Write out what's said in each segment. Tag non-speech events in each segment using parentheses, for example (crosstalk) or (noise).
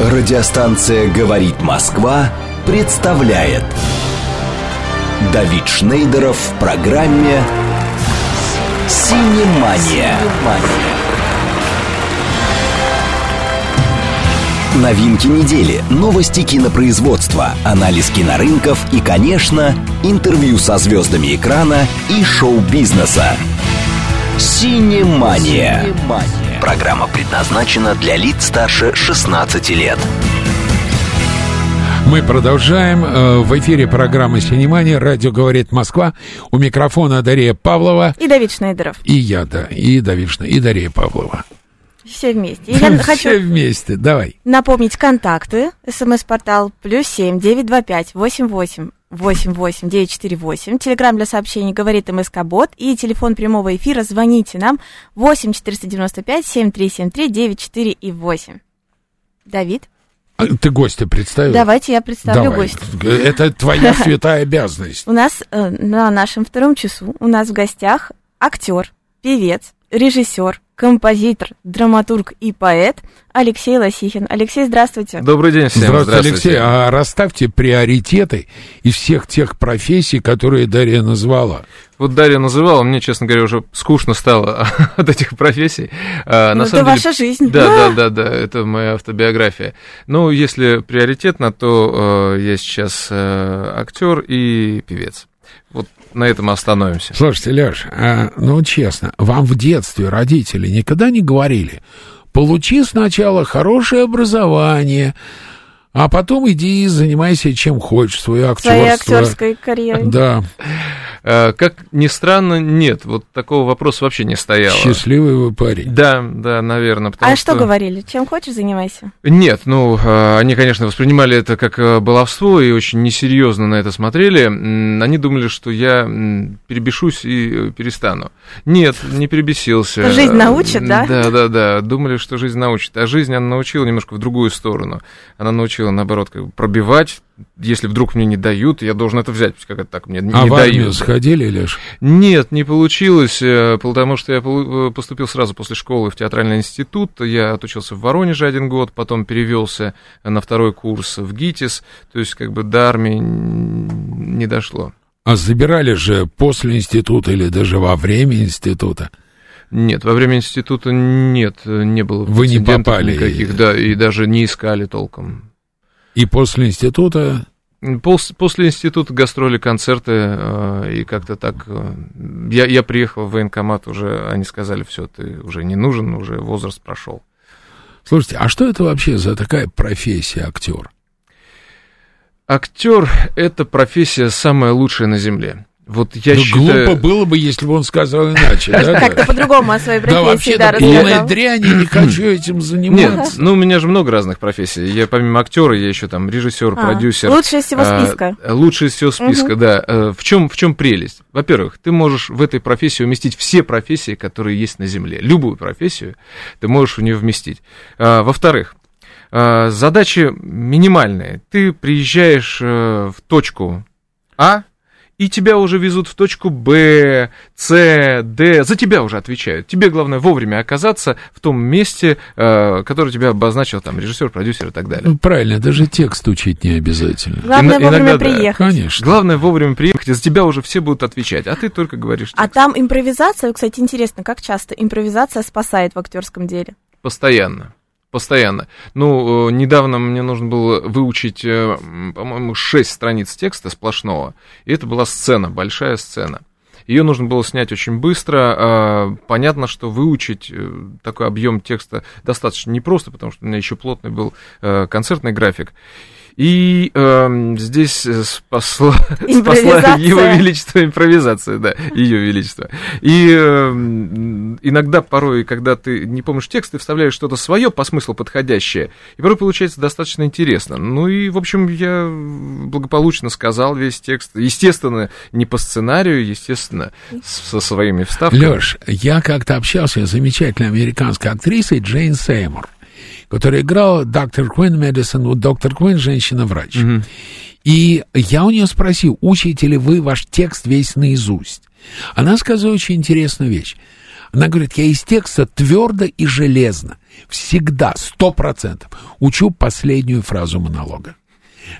Радиостанция «Говорит Москва» представляет Давид Шнейдеров в программе «Синемания». Новинки недели, новости кинопроизводства, анализ кинорынков и, конечно, интервью со звездами экрана и шоу-бизнеса. «Синемания». Программа предназначена для лиц старше 16 лет. Мы продолжаем. Э, В эфире программы «Синемания». Радио «Говорит Москва». У микрофона Дарья Павлова. И Давид Шнейдеров. И я, да. И Давид Шней- И Дарья Павлова. Все вместе. И я Все (laughs) хочу вместе. Давай. напомнить контакты. СМС-портал плюс семь девять два пять восемь восемь восемь восемь девять четыре восемь. Телеграмм для сообщений говорит МСК Бот. И телефон прямого эфира. Звоните нам восемь четыреста девяносто пять семь три семь три девять четыре и восемь. Давид, А, Ты гостя представил? давайте я представлю Давай. гостя. Это твоя (laughs) святая обязанность. У нас э, на нашем втором часу у нас в гостях актер, певец, режиссер, композитор, драматург и поэт Алексей Лосихин. Алексей, здравствуйте. Добрый день всем. Здравствуйте, Алексей. А расставьте приоритеты из всех тех профессий, которые Дарья назвала. Вот Дарья называла, мне, честно говоря, уже скучно стало (laughs) от этих профессий. А, Ну, на это самом деле- ваша жизнь. Да, да, (laughs) да, да, это моя автобиография. Ну, если приоритетно, то э, я сейчас э, актер и певец. Вот на этом остановимся. Слушайте, Леш, а, ну честно, вам в детстве родители никогда не говорили, получи сначала хорошее образование, а потом иди и занимайся чем хочешь, свое Своей актерство. актерской карьерой. Да, Э, Как ни странно, нет, вот такого вопроса вообще не стояло. счастливый вы парень. Да, да, наверное. Потому А что говорили? Чем хочешь, занимайся? Нет, ну, э, они, конечно, воспринимали это как э, баловство и очень несерьезно на это смотрели. Они думали, что я перебешусь и перестану. Нет, не перебесился. Жизнь научит, да? Да, да, да. Думали, что жизнь научит. А жизнь она научила немножко в другую сторону. Она научила, наоборот, как бы пробивать. Если вдруг мне не дают, я должен это взять, как это так мне не А в армию дают. сходили, Леш? Нет, не получилось, э, потому что я э, поступил сразу после школы в театральный институт. Я отучился в Воронеже один год, потом перевелся на второй курс в ГИТИС. То есть, как бы до армии не дошло. А забирали же после института или даже во время института? Нет, во время института нет, э, не было Вы не попали. никаких, да, и даже не искали толком. И после института Пос- После института гастроли, концерты, э, и как-то так... э, Я, я приехал в военкомат, уже они сказали, все, ты уже не нужен, уже возраст прошел. Слушайте, а что это вообще за такая профессия актер? Актер — это профессия самая лучшая на Земле. Вот я ну, считаю... глупо было бы, если бы он сказал иначе. да? Как-то по-другому о своей профессии, да, да, полная рассказал. дрянь, я не хочу этим Нет, заниматься. ну у меня же много разных профессий. Я помимо актера, я еще там режиссер, А, продюсер. Лучшее из всего А, списка. Лучший из всего списка, да. Э, В чем, в чем прелесть? Во-первых, ты можешь в этой профессии уместить все профессии, которые есть на Земле. Любую профессию ты можешь в нее вместить. А, Во-вторых, задачи минимальные. Ты приезжаешь э, в точку А, и тебя уже везут в точку Б, С, Д. За тебя уже отвечают. Тебе главное вовремя оказаться в том месте, э, которое тебя обозначил там режиссер, продюсер и так далее. Ну, правильно, даже текст учить не обязательно. Главное Ина- вовремя иногда да. приехать. Конечно. Главное вовремя приехать, и за тебя уже все будут отвечать, а ты только говоришь А текст. там импровизация, кстати, интересно, как часто импровизация спасает в актерском деле? постоянно. Постоянно. Ну, э, недавно мне нужно было выучить, э, по-моему, 6 страниц текста сплошного. И это была сцена, большая сцена. Ее нужно было снять очень быстро. а, Понятно, что выучить э, такой объем текста достаточно непросто, потому что у меня еще плотный был концертный график. И эм, здесь э, спасла, (laughs) спасла Импровизация. его величество импровизация, да, ее величество. И эм, иногда порой, когда ты не помнишь текст, ты вставляешь что-то свое по смыслу подходящее, и порой получается достаточно интересно. Ну и, в общем, я благополучно сказал весь текст. Естественно, не по сценарию, естественно, с- со своими вставками. Леш, я как-то общался с замечательной американской актрисой Джейн Сеймур, которая играла доктор Куин Медисон, вот доктор Куин женщина-врач. Мгм. И я у нее спросил, учите ли вы ваш текст весь наизусть? Она сказала очень интересную вещь. Она говорит, я из текста твердо и железно, всегда, сто процентов, учу последнюю фразу монолога.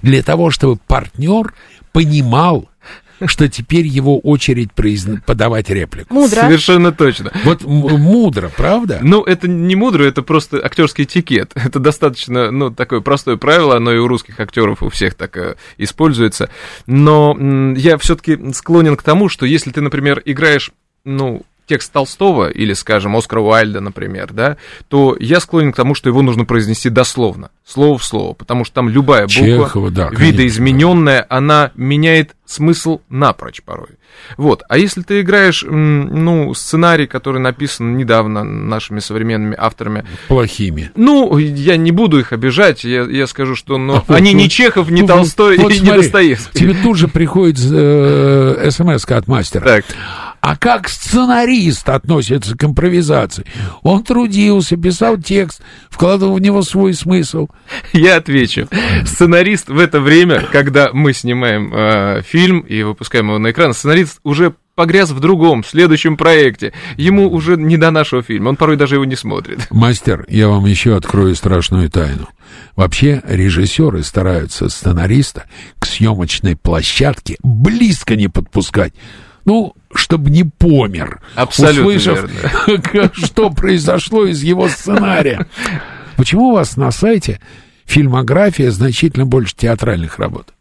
Для того, чтобы партнер понимал, что теперь его очередь произн... подавать реплику. Мудро. Совершенно точно. Вот мудро, правда? Ну, это не мудро, это просто актерский этикет. (laughs) Это достаточно, ну, такое простое правило, оно и у русских актеров у всех так э, используется. Но м, я все-таки склонен к тому, что если ты, например, играешь, ну, текст Толстого или, скажем, Оскара Уайльда, например, да, то я склонен к тому, что его нужно произнести дословно, слово в слово, потому что там любая буква, Чехова, да, конечно, видоизмененная, она меняет смысл напрочь порой. Вот. А если ты играешь, ну, сценарий, который написан недавно нашими современными авторами, Плохими. ну, я не буду их обижать, я, я скажу, что ну, А вот- они не вот- Чехов, не вот- Толстой вот и не смотри, Достоевский. Тебе тут же приходит э, смс от мастера. Так. А как сценарист относится к импровизации? Он трудился, писал текст, вкладывал в него свой смысл. Я отвечу. Сценарист в это время, когда мы снимаем э, фильм и выпускаем его на экран, сценарист уже погряз в другом, в следующем проекте. Ему уже не до нашего фильма, он порой даже его не смотрит. Мастер, я вам еще открою страшную тайну. Вообще, режиссеры стараются сценариста к съемочной площадке близко не подпускать. Ну, чтобы не помер, Абсолютно услышав, (laughs) что произошло из его сценария. Почему у вас на сайте фильмография значительно больше театральных работ?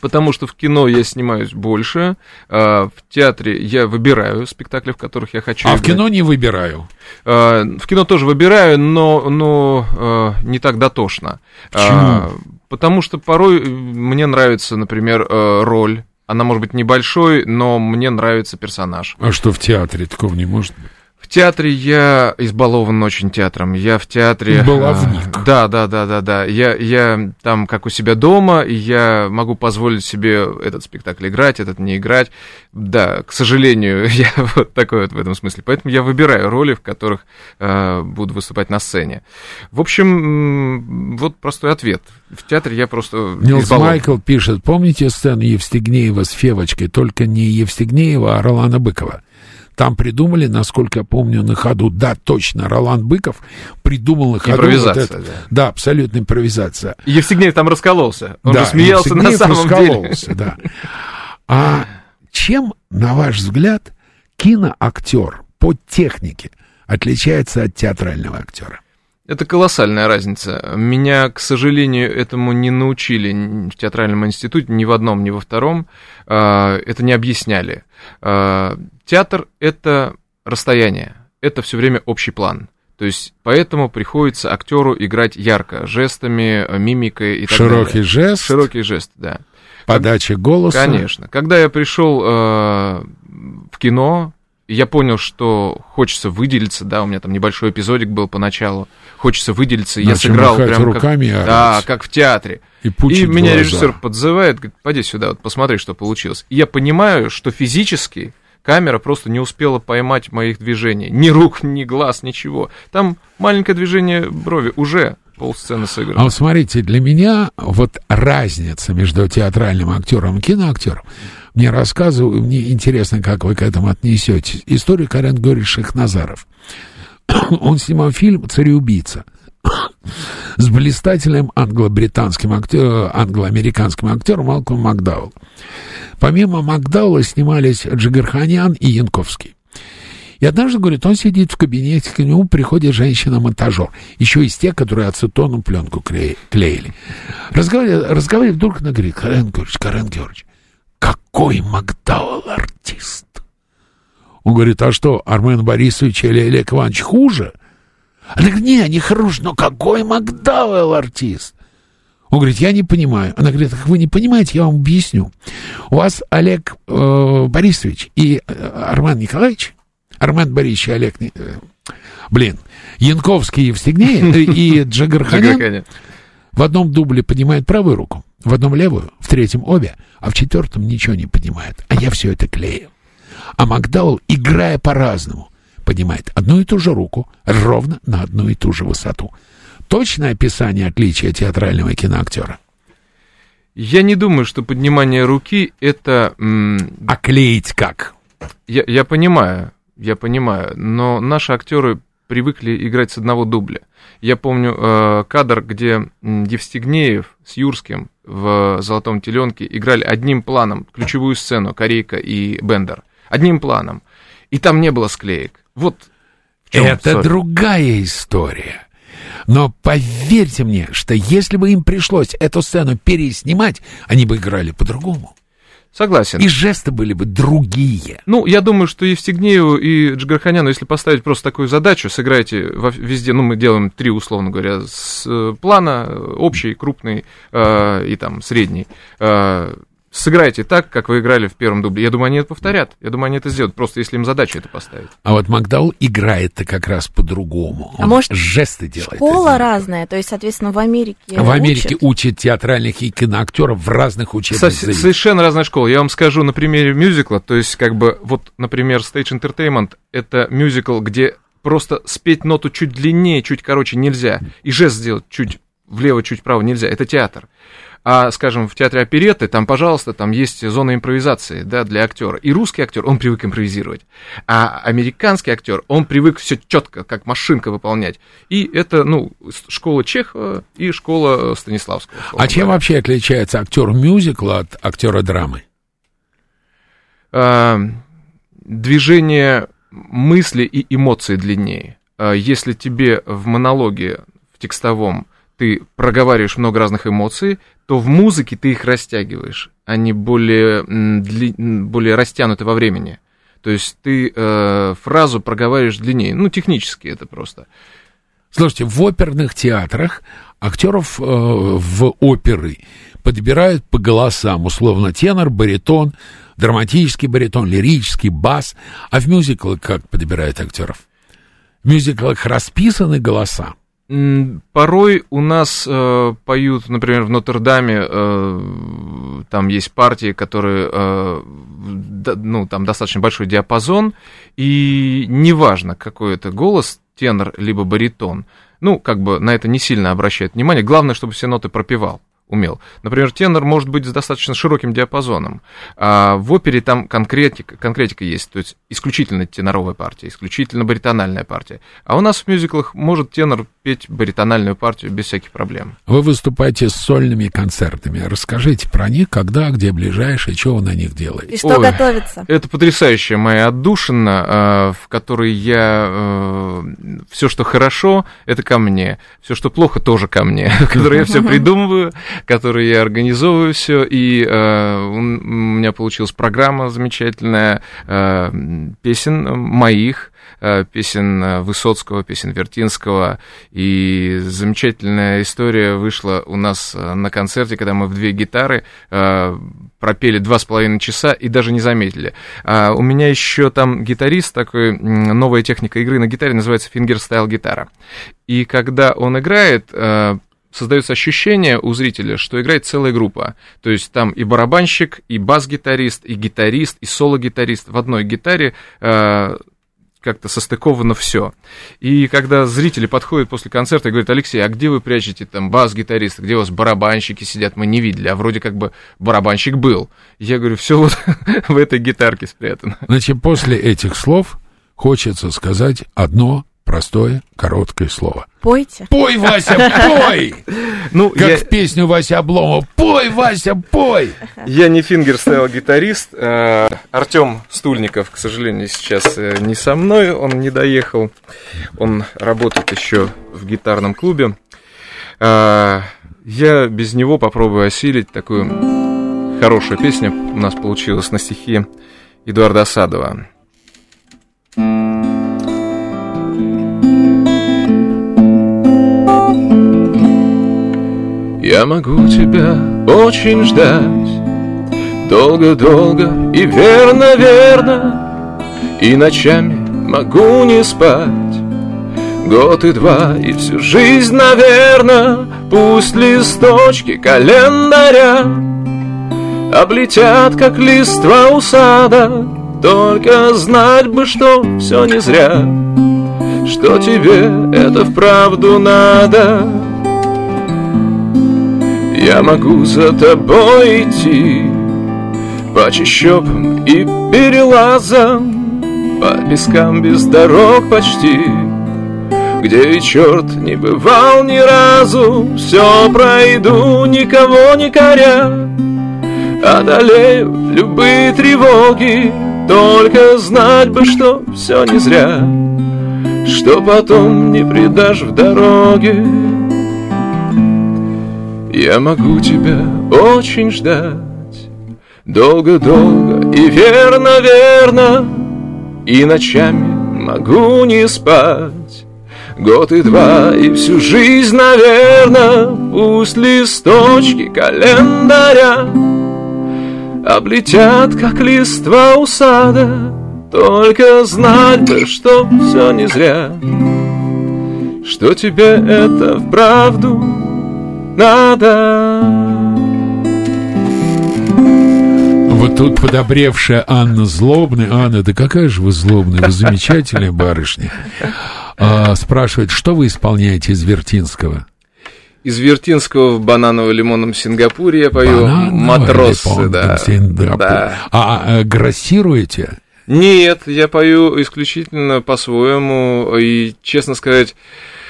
Потому что в кино я снимаюсь больше, а в театре я выбираю спектакли, в которых я хочу А в играть. кино не выбираю. А, В кино тоже выбираю, но, но а, не так дотошно. Почему? А, Потому что порой мне нравится, например, э, роль. Она может быть небольшой, но мне нравится персонаж. А что в театре такого не может быть? В театре я избалован очень театром. Я в театре... Баловник. а, Да, да, да, да, да. Я, я там как у себя дома, и я могу позволить себе этот спектакль играть, этот не играть. Да, к сожалению, (laughs) я вот такой вот в этом смысле. Поэтому я выбираю роли, в которых э, буду выступать на сцене. В общем, вот простой ответ. В театре я просто Нилс избалован. Майкл пишет, помните сцену Евстигнеева с Февочкой, только не Евстигнеева, а Ролана Быкова? Там придумали, насколько я помню, на ходу, да, точно, Ролан Быков придумал на ходу... вот Импровизация, это. да. Да, абсолютно импровизация. Евстигнеев там раскололся. Он да, же смеялся на Евстигнеев самом деле. раскололся, да. А чем, на ваш взгляд, киноактер по технике отличается от театрального актера? Это колоссальная разница. Меня, к сожалению, этому не научили в театральном институте, ни в одном, ни во втором. А, Это не объясняли. А, Театр — это расстояние, это все время общий план. То есть поэтому приходится актеру играть ярко, жестами, мимикой и так Широкий далее. жест, Широкий жест, да. подача голоса. Конечно. Когда я пришел э, в кино, я понял, что хочется выделиться, да, у меня там небольшой эпизодик был поначалу, хочется выделиться, я сыграл прям руками как, орать. да, как в театре. И, И меня глаза. режиссер подзывает, говорит, пойди сюда, вот посмотри, что получилось. И я понимаю, что физически камера просто не успела поймать моих движений. Ни рук, ни глаз, ничего. Там маленькое движение брови, уже полсцены А сыграно. вот смотрите, для меня вот разница между театральным актером и киноактером, мне рассказывают, мне интересно, как вы к этому отнесетесь. История Карен Георгиевич Шахназаров. (coughs) Он снимал фильм «Цареубийца» с блистательным англо-британским актером, англо-американским актером Малком Макдауэлл. Помимо Макдауэлла снимались Джигарханян и Янковский. И однажды, говорит, он сидит в кабинете, к нему приходит женщина-монтажер, еще из тех, которые ацетоном пленку кле- клеили. Разговаривает, разговаривает, вдруг она говорит, Карен Георгиевич, Карен Георгиевич, какой Макдауэлл артист? Он говорит, а что, Армен Борисович или Олег Иванович хуже? Она говорит, не, они хорошие, но какой Макдауэлл артист? Он говорит, я не понимаю. Она говорит, как вы не понимаете, я вам объясню. У вас Олег э, Борисович и э, Армен Николаевич, Армен Борисович и Олег... Э, блин, Янковский и Евстигнеев э, (laughs) и Джигарханян. в одном дубле поднимает правую руку, в одном левую, в третьем обе, а в четвертом ничего не поднимает. А я все это клею. А Макдауэлл, играя по-разному, поднимает одну и ту же руку ровно на одну и ту же высоту. Точное описание отличия театрального киноактера. Я не думаю, что поднимание руки это... А клеить как? Я, я понимаю. я понимаю, но наши актеры привыкли играть с одного дубля. Я помню э, кадр, где Евстигнеев с Юрским в «Золотом теленке» играли одним планом ключевую сцену Корейка и Бендер. Одним планом. И там не было склеек. Вот Это ссор. другая история. Но поверьте мне, что если бы им пришлось эту сцену переснимать, они бы играли по-другому. Согласен. И жесты были бы другие. Ну, я думаю, что Евстигнееву и Джигарханяну, если поставить просто такую задачу, сыграйте везде, ну, мы делаем три, условно говоря, с э, плана, общий, крупный э, и там средний, э, сыграйте так, как вы играли в первом дубле. Я думаю, они это повторят. Я думаю, они это сделают, просто если им задачу это поставить. А вот Макдаул играет-то как раз по-другому. А может, жесты делает. Школа разная, то есть, соответственно, в Америке В Америке учат, учат театральных и киноактеров в разных учебных Со- Совершенно разная школа. Я вам скажу на примере мюзикла, то есть, как бы, вот, например, Stage Entertainment — это мюзикл, где просто спеть ноту чуть длиннее, чуть короче нельзя, и жест сделать чуть влево, чуть вправо нельзя. Это театр. А, скажем, в театре оперетты, там, пожалуйста, там есть зона импровизации, да, для актера. И русский актер, он привык импровизировать. А американский актер, он привык все четко, как машинка выполнять. И это, ну, школа Чехова и школа Станиславского. А чем говоря. вообще отличается актер мюзикла от актера драмы? А, движение мысли и эмоции длиннее. А, если тебе в монологе, в текстовом, ты проговариваешь много разных эмоций, то в музыке ты их растягиваешь, они более, дли, более растянуты во времени. То есть ты э, фразу проговариваешь длиннее. Ну, технически это просто. Слушайте, в оперных театрах актеров э, в оперы подбирают по голосам, условно, тенор, баритон, драматический баритон, лирический, бас. А в мюзиклах как подбирают актеров? В мюзиклах расписаны голоса. Порой у нас э, поют, например, в Нотр-Даме, э, там есть партии, которые, э, да, ну, там достаточно большой диапазон, и неважно, какой это голос, тенор либо баритон, ну, как бы на это не сильно обращает внимание, главное, чтобы все ноты пропевал умел. Например, тенор может быть с достаточно широким диапазоном. А в опере там конкретика, конкретика есть, то есть исключительно теноровая партия, исключительно баритональная партия. А у нас в мюзиклах может тенор петь баритональную партию без всяких проблем. Вы выступаете с сольными концертами. Расскажите про них, когда, где ближайшие, что вы на них делаете. И что Ой, готовится? Это потрясающая моя отдушина, а, в которой я... Э, все, что хорошо, это ко мне. Все, что плохо, тоже ко мне. (laughs) В которой я все придумываю, который я организовываю все, и э, у меня получилась программа замечательная э, песен моих, э, песен Высоцкого, песен Вертинского, и замечательная история вышла у нас э, на концерте, когда мы в две гитары э, пропели два с половиной часа и даже не заметили. А у меня еще там гитарист такой, новая техника игры на гитаре называется fingerstyle гитара. И когда он играет, э, создается ощущение у зрителя, что играет целая группа. То есть там и барабанщик, и бас-гитарист, и гитарист, и соло-гитарист в одной гитаре э, как-то состыковано все. И когда зрители подходят после концерта и говорят, Алексей, а где вы прячете там бас-гитариста, где у вас барабанщики сидят, мы не видели, а вроде как бы барабанщик был. Я говорю, все вот (laughs) в этой гитарке спрятано. Значит, после этих слов хочется сказать одно простое, короткое слово. Пойте. Пой, Вася, пой! (laughs) Ну, как я... в песню Вася Обломова. Пой, Вася, пой! Я не fingerstyle гитарист. Э, Артем Стульников, к сожалению, сейчас э, не со мной. Он не доехал. Он работает еще в гитарном клубе. Э, я без него попробую осилить такую хорошую песню. У нас получилась на стихи Эдуарда Асадова. Я могу тебя очень ждать. Долго-долго и верно-верно И ночами могу не спать. Год и два, и всю жизнь, наверно. Пусть листочки календаря Облетят, как листва у сада. Только знать бы, что все не зря. Что тебе это вправду надо я могу за тобой идти По чащобам и перелазам По пескам без дорог почти Где и черт не бывал ни разу. Все пройду, никого не коря Одолею любые тревоги. Только знать бы, что все не зря Что потом не предашь в дороге Я могу тебя очень ждать. Долго-долго и верно-верно И ночами могу не спать. Год и два, и всю жизнь, наверно Пусть листочки календаря Облетят, как листва у сада. Только знать бы, что все не зря. Что тебе это вправду надо Вот тут подобревшая Анна Злобная. Анна, да какая же вы злобная, вы замечательная барышня. А, спрашивает, что вы исполняете из Вертинского? Из Вертинского в бананово-лимонном Сингапуре я пою матросы, да. да. А, а грассируете? Нет, я пою исключительно по-своему, и, честно сказать, Э,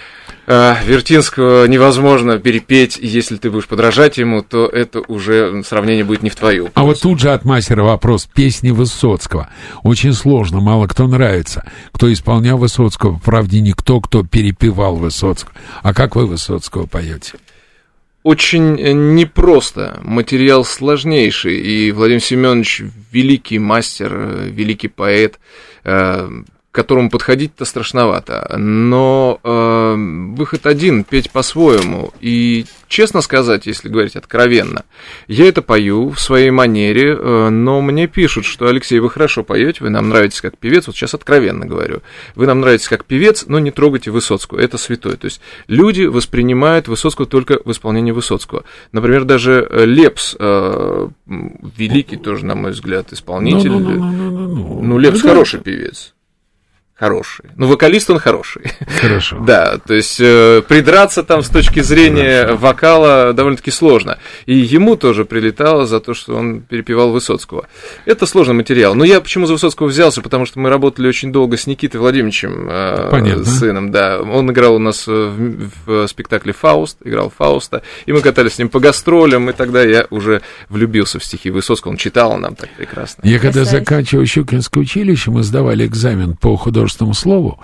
Вертинского невозможно перепеть, если ты будешь подражать ему, то это уже сравнение будет не в твою. А вот тут же от мастера вопрос. Песни Высоцкого. Очень сложно, мало кто нравится. Кто исполнял Высоцкого, правде никто, кто перепевал Высоцкого. А как вы Высоцкого поете? Очень непросто, материал сложнейший, и Владимир Семенович великий мастер, э, великий поэт, э, к которому подходить-то страшновато. Но э, выход один, петь по-своему. И честно сказать, если говорить откровенно, я это пою в своей манере, э, но мне пишут, что Алексей, вы хорошо поете, вы нам нравитесь как певец. Вот сейчас откровенно говорю. Вы нам нравитесь как певец, но не трогайте Высоцкого. Это святое. То есть люди воспринимают Высоцкого только в исполнении Высоцкого. Например, даже Лепс, э, великий тоже, на мой взгляд, исполнитель. Ну, ну, ну, ну, ну. ну Лепс хороший певец хороший. Ну, вокалист он хороший. Хорошо. (laughs) да, то есть э, придраться там с точки зрения Хорошо. вокала довольно-таки сложно. И ему тоже прилетало за то, что он перепевал Высоцкого. Это сложный материал. Но я почему за Высоцкого взялся? Потому что мы работали очень долго с Никитой Владимировичем, э, Понятно. сыном, да. Он играл у нас в, в спектакле «Фауст», играл Фауста, и мы катались с ним по гастролям, и тогда я уже влюбился в стихи Высоцкого. Он читал нам так прекрасно. Я когда заканчивал Щукинское училище, мы сдавали экзамен по художественному художественному слову,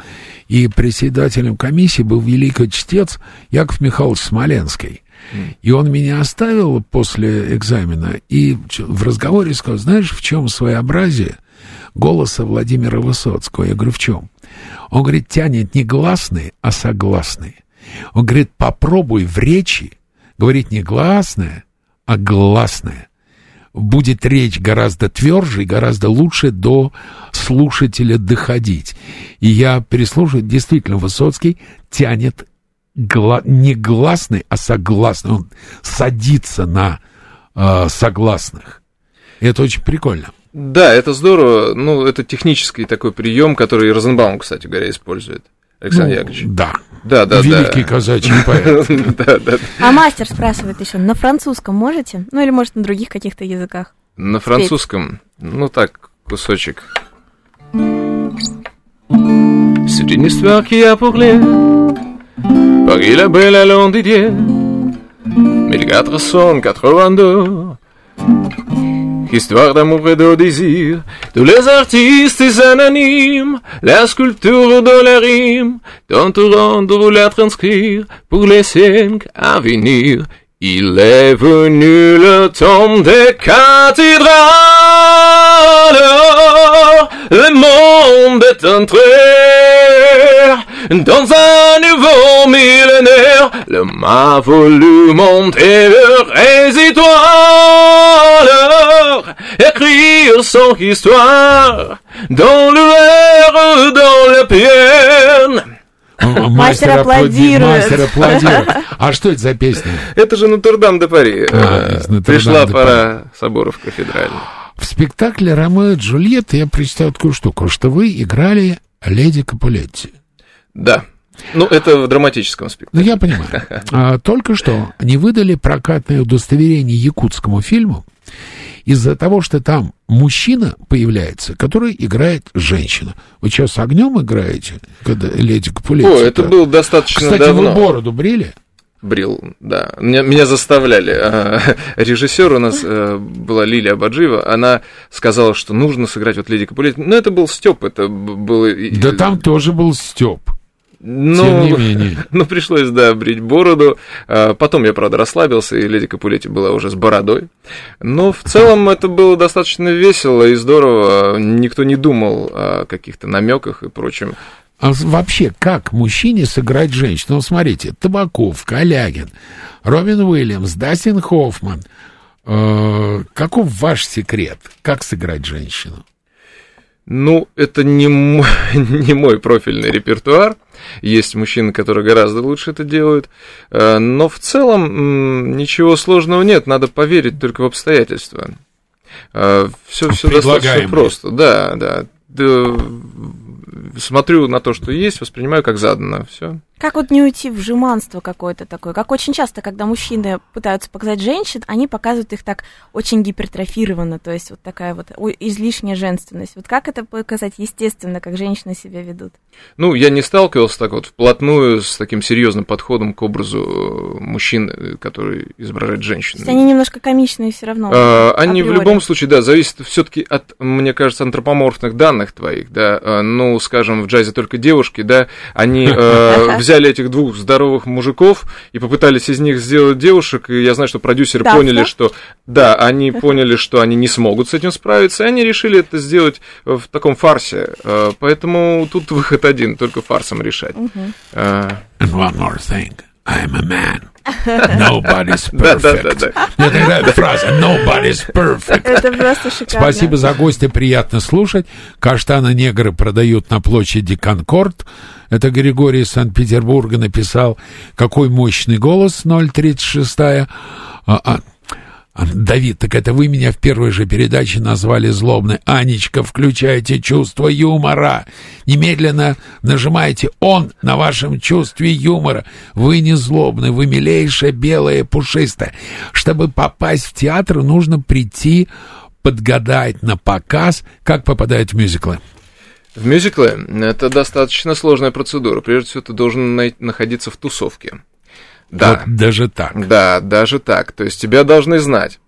и председателем комиссии был великий чтец Яков Михайлович Смоленский. И он меня оставил после экзамена и в разговоре сказал, знаешь, в чем своеобразие голоса Владимира Высоцкого? Я говорю, в чем? Он говорит, тянет не гласные, а согласные. Он говорит, попробуй в речи говорить не гласное, а гласное будет речь гораздо тверже и гораздо лучше до слушателя доходить. И я переслушаю, действительно, Высоцкий тянет гла- не гласный, а согласный. Он садится на э, согласных. И это очень прикольно. Да, это здорово. Ну, это технический такой прием, который Розенбаум, кстати говоря, использует. Александр ну, Яковлевич. Да. Да, да, Великий да. казачий поэт. (laughs) да, да. А мастер спрашивает еще, на французском можете? Ну или может на других каких-то языках? На французском, ну так, кусочек. C'est une histoire qui a pour l'air Paris la belle à Londidier 1482 Histoire d'amour et de désir, tous les artistes anonymes, la sculpture de la rime, tenteront de la transcrire pour les cinq à venir. Il est venu le temps des cathédrales, le monde est entré dans un nouveau millénaire, le m'a voulu monter les étoiles, écrire son histoire, dans le verre, dans la peine. Мастер аплодирует. Мастер аплодирует. (laughs) А что это за песня? Это же Нотр-Дам де Пари. А, Пришла пора соборов кафедральных. В спектакле «Ромео и Джульетта» я представил такую штуку, что вы играли леди Капулетти. Да. Ну, это в драматическом спектакле. Ну, я понимаю. (laughs) А, только что не выдали прокатное удостоверение якутскому фильму Из-за того, что там мужчина появляется, который играет женщину. Вы что, с огнем играете, когда леди Капулетти? О, это было достаточно Кстати, давно. вы бороду брили? Брил, да. Меня, меня заставляли. А, (laughs) Режиссер у нас э, была Лилия Абаджиева. Она сказала, что нужно сыграть вот Леди Капулетти. Но это был Степ, это было... Да там тоже был Степ. Ну, Тем не менее. (laughs) ну, пришлось, да, брить бороду. А, Потом я, правда, расслабился, и Леди Капулетти была уже с бородой. Но в целом это было достаточно весело и здорово. Никто не думал о каких-то намеках и прочем. А вообще, как мужчине сыграть женщину? Ну, смотрите, Табаков, Калягин, Робин Уильямс, Дастин Хоффман. Э, каков ваш секрет? Как сыграть женщину? Ну, это не мой, (laughs) не мой профильный репертуар. Есть мужчины, которые гораздо лучше это делают. Э, Но в целом ничего сложного нет. Надо поверить только в обстоятельства. Все, все достаточно просто. Да, да. Смотрю на то, что есть, воспринимаю как заданно. Все. Как вот не уйти в жеманство какое-то такое? Как очень часто, когда мужчины пытаются показать женщин, они показывают их так очень гипертрофированно, то есть вот такая вот излишняя женственность. Вот как это показать естественно, как женщины себя ведут? Ну, я не сталкивался так вот вплотную с таким серьезным подходом к образу э, мужчин, э, который изображает То женщину. есть они немножко комичные все равно. А, Они в априори. любом случае, да, зависит все-таки от, мне кажется, антропоморфных данных твоих, да. А, Ну, скажем, в джазе только девушки, да, они э, (laughs) взяли этих двух здоровых мужиков и попытались из них сделать девушек, и я знаю, что продюсеры Да, поняли, да. что, да, они поняли, что они не смогут с этим справиться, и они решили это сделать в таком фарсе. Э, Поэтому тут выход один, только фарсом решать. Э, And one more thing. I'm a man. (laughs) Nobody's (laughs) perfect. Мне (laughs) нравится фраза Nobody's perfect. Это просто шикарно. Спасибо за гости, приятно слушать. Каштаны негры продают на площади Конкорд. Это Григорий из Санкт-Петербурга написал. Какой мощный голос, 036 а, а, а, Давид, так это вы меня в первой же передаче назвали злобной. Анечка, включайте чувство юмора. Немедленно нажимайте «Он» на вашем чувстве юмора. Вы не злобны, вы милейшая, белая, пушистая. Чтобы попасть в театр, нужно прийти подгадать на показ, как попадают в мюзиклы. В мюзикле это достаточно сложная процедура. Прежде всего, ты должен най- находиться в тусовке. Да, Вот даже так. да, даже так. То есть тебя должны знать.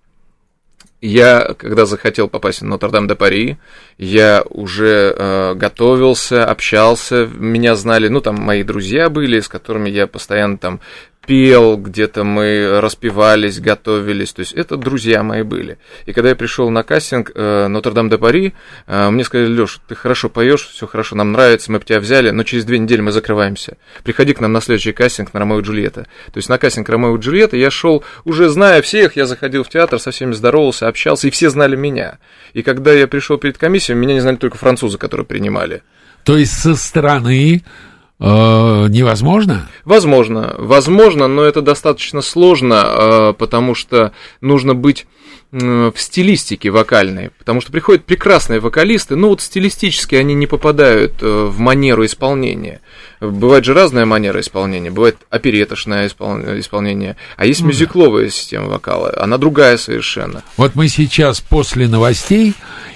Я, когда захотел попасть в Нотр-Дам-де-Пари, я уже э, готовился, общался, меня знали, ну, там мои друзья были, с которыми я постоянно там пел, где-то мы распевались, готовились, то есть это друзья мои были. И когда я пришел на кастинг э, Нотр-Дам-де-Пари, э, мне сказали, Леш, ты хорошо поешь, все хорошо, нам нравится, мы бы тебя взяли, но через две недели мы закрываемся. Приходи к нам на следующий кастинг на Ромео и Джульетта. То есть на кастинг Ромео и Джульетта я шел, уже зная всех, я заходил в театр, со всеми здоровался, общался, и все знали меня. И когда я пришел перед комиссией, меня не знали только французы, которые принимали. То есть со стороны э, невозможно? Возможно, возможно, но это достаточно сложно, э, потому что нужно быть в стилистике вокальной, потому что приходят прекрасные вокалисты, но вот стилистически они не попадают э, в манеру исполнения. Бывает же разная манера исполнения, бывает оперетошное испол- исполнение, а есть мюзикловая система вокала, она другая совершенно. Вот мы сейчас после новостей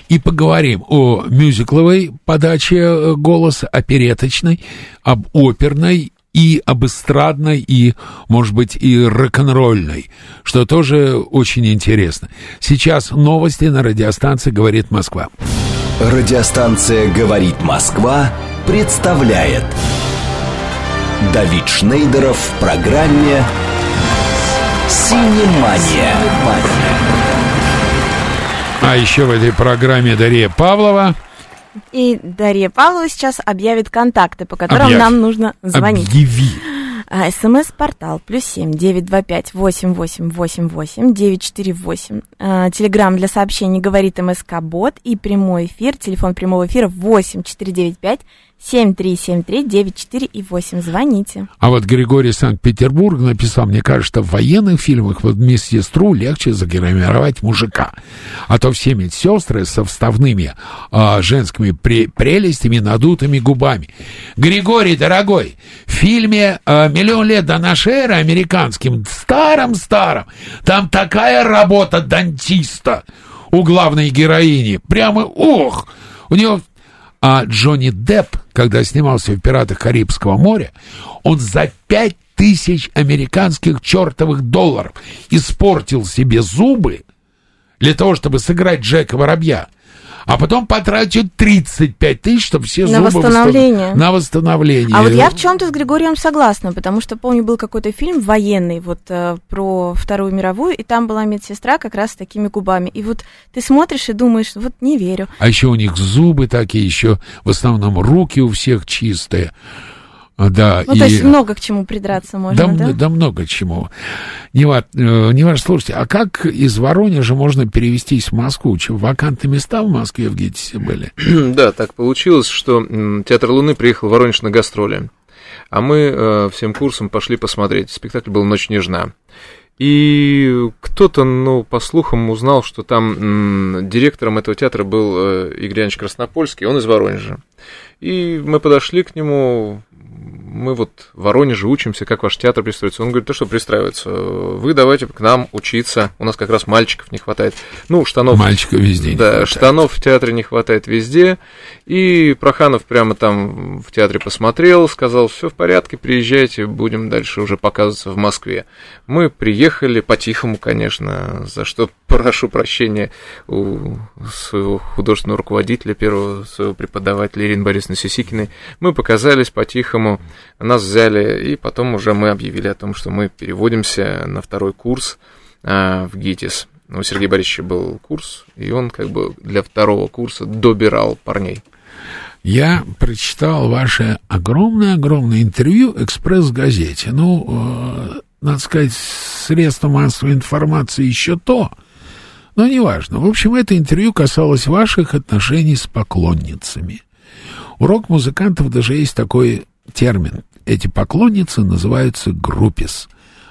и поговорим о мюзикловой подаче э, голоса, опереточной, об оперной и об эстрадной, и, может быть, и рок-н-ролльной, что тоже очень интересно. Сейчас новости на радиостанции «Говорит Москва». Радиостанция «Говорит Москва» представляет Давид Шнейдеров в программе «Синемания». А еще в этой программе Дарья Павлова И Дарья Павлова сейчас объявит контакты, по которым Объявь. нам нужно звонить. объяви. А, СМС-портал плюс семь девять два пять восемь восемь восемь восемь девять четыре восемь. А, Телеграмм для сообщений говорит МСК Бот и прямой эфир. Телефон прямого эфира восемь четыре девять пять семь три семь три девять четыре и восемь. Звоните. А вот Григорий Санкт-Петербург написал, мне кажется, в военных фильмах вот медсестру легче загримировать мужика. А то все медсестры со вставными а, женскими пре- прелестями, надутыми губами. Григорий, дорогой, в фильме а, миллион лет до нашей эры американским, старым-старым, там такая работа дантиста у главной героини. Прямо, ох, у нее... А Джонни Депп, когда снимался в «Пиратах Карибского моря», он за пять тысяч американских чертовых долларов испортил себе зубы для того, чтобы сыграть Джека Воробья а потом потратят 35 тысяч, чтобы все на зубы восстановление. Восстан... На восстановление. А вот я в чем-то с Григорием согласна, потому что помню, был какой-то фильм военный вот э, про Вторую мировую, и там была медсестра как раз с такими губами. И вот ты смотришь и думаешь, вот не верю. А еще у них зубы такие, еще в основном руки у всех чистые. А, да, ну, и... то есть много к чему придраться можно, да? Да, да много к чему. Не, ва... Э, не важно, слушайте, а как из Воронежа можно перевестись в Москву? Что, вакантные места в Москве в ГИТИСе были? (clears throat) да, так получилось, что Театр Луны приехал в Воронеж на гастроли, а мы э, всем курсом пошли посмотреть. Спектакль был «Ночь нежна». И кто-то, ну, по слухам узнал, что там м, директором этого театра был э, Игорь Иванович Краснопольский, он из Воронежа. И мы подошли к нему, мы вот в Воронеже учимся, как ваш театр пристроится. Он говорит, то что пристраивается, вы давайте к нам учиться, у нас как раз мальчиков не хватает. Ну, штанов... Мальчиков везде Да, штанов в театре не хватает везде. И Проханов прямо там в театре посмотрел, сказал, все в порядке, приезжайте, будем дальше уже показываться в Москве. Мы приехали по-тихому, конечно, за что (laughs) прошу прощения у своего художественного руководителя, первого своего преподавателя Ирины Борисовны Сисикиной. Мы показались по-тихому, нас взяли, и потом уже мы объявили о том, что мы переводимся на второй курс а, в ГИТИС. У Сергея Борисовича был курс, и он как бы для второго курса добирал парней. Я прочитал ваше огромное-огромное интервью «Экспресс-газете». Ну, э, надо сказать, средства массовой информации еще то, но неважно. В общем, это интервью касалось ваших отношений с поклонницами. У рок-музыкантов даже есть такой термин. Эти поклонницы называются группис.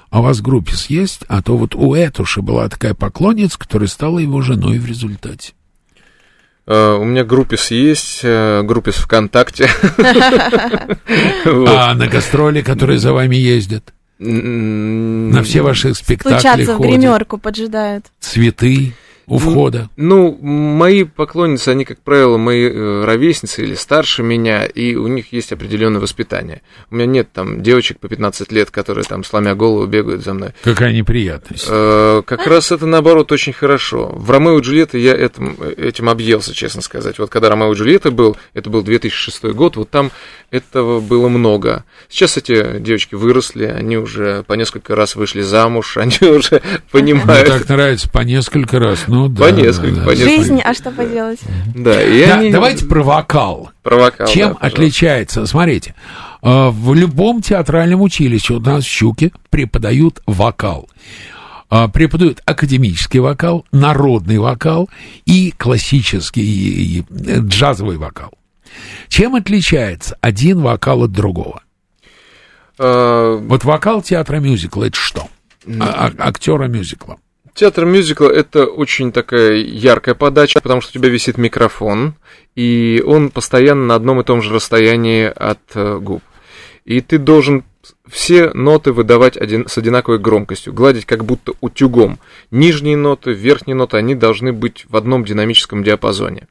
А у вас группис есть? А то вот у Этуши была такая поклонница, которая стала его женой в результате. Uh, у меня группис есть, uh, группис ВКонтакте. А на гастроли, которые за вами ездят? На все ваши спектакли Стучатся в гримерку, поджидают. Цветы у входа? Ну, мои поклонницы, они, как правило, мои э, ровесницы или старше меня, и у них есть определенное воспитание. У меня нет там девочек по 15 лет, которые там, сломя голову, бегают за мной. Какая неприятность. Э, как раз это, наоборот, очень хорошо. В «Ромео и Джульетта» я этим, этим объелся, честно сказать. Вот когда «Ромео и Джульетта» был, это был 2006 год, вот там этого было много. Сейчас эти девочки выросли, они уже по несколько раз вышли замуж, (laughs) они уже понимают. Мне так нравится по несколько раз. Ну, да, по несколько, да, по несколько. Жизнь, а что поделать? Да, и да, они... Давайте про вокал. Про вокал, Чем да, отличается? Смотрите, э, в любом театральном училище у нас в Щуке преподают вокал э, преподают академический вокал, народный вокал и классический и джазовый вокал. Чем отличается один вокал от другого? А... Вот вокал театра мюзикла это что? А, а, актера мюзикла. Театр мюзикла это очень такая яркая подача, потому что у тебя висит микрофон, и он постоянно на одном и том же расстоянии от э, губ. И ты должен все ноты выдавать один, с одинаковой громкостью, гладить как будто утюгом. Нижние ноты, верхние ноты, они должны быть в одном динамическом диапазоне.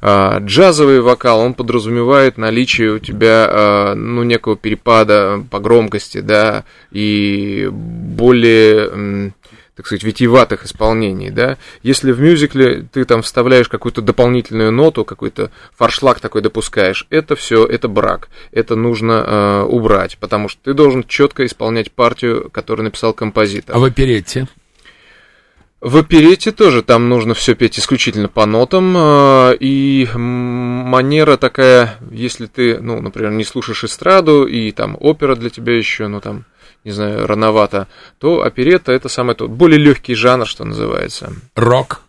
А, джазовый вокал, он подразумевает наличие у тебя, а, ну, некого перепада по громкости, да, и более так сказать, витиеватых исполнений, да. Если в мюзикле ты там вставляешь какую-то дополнительную ноту, какой-то фаршлаг такой допускаешь, это все, это брак, это нужно э, убрать, потому что ты должен четко исполнять партию, которую написал композитор. А в оперетте? В оперете тоже там нужно все петь исключительно по нотам, и манера такая, если ты, ну, например, не слушаешь эстраду, и там опера для тебя еще, ну, там, не знаю, рановато, то оперета это самый тот, более легкий жанр, что называется. Рок?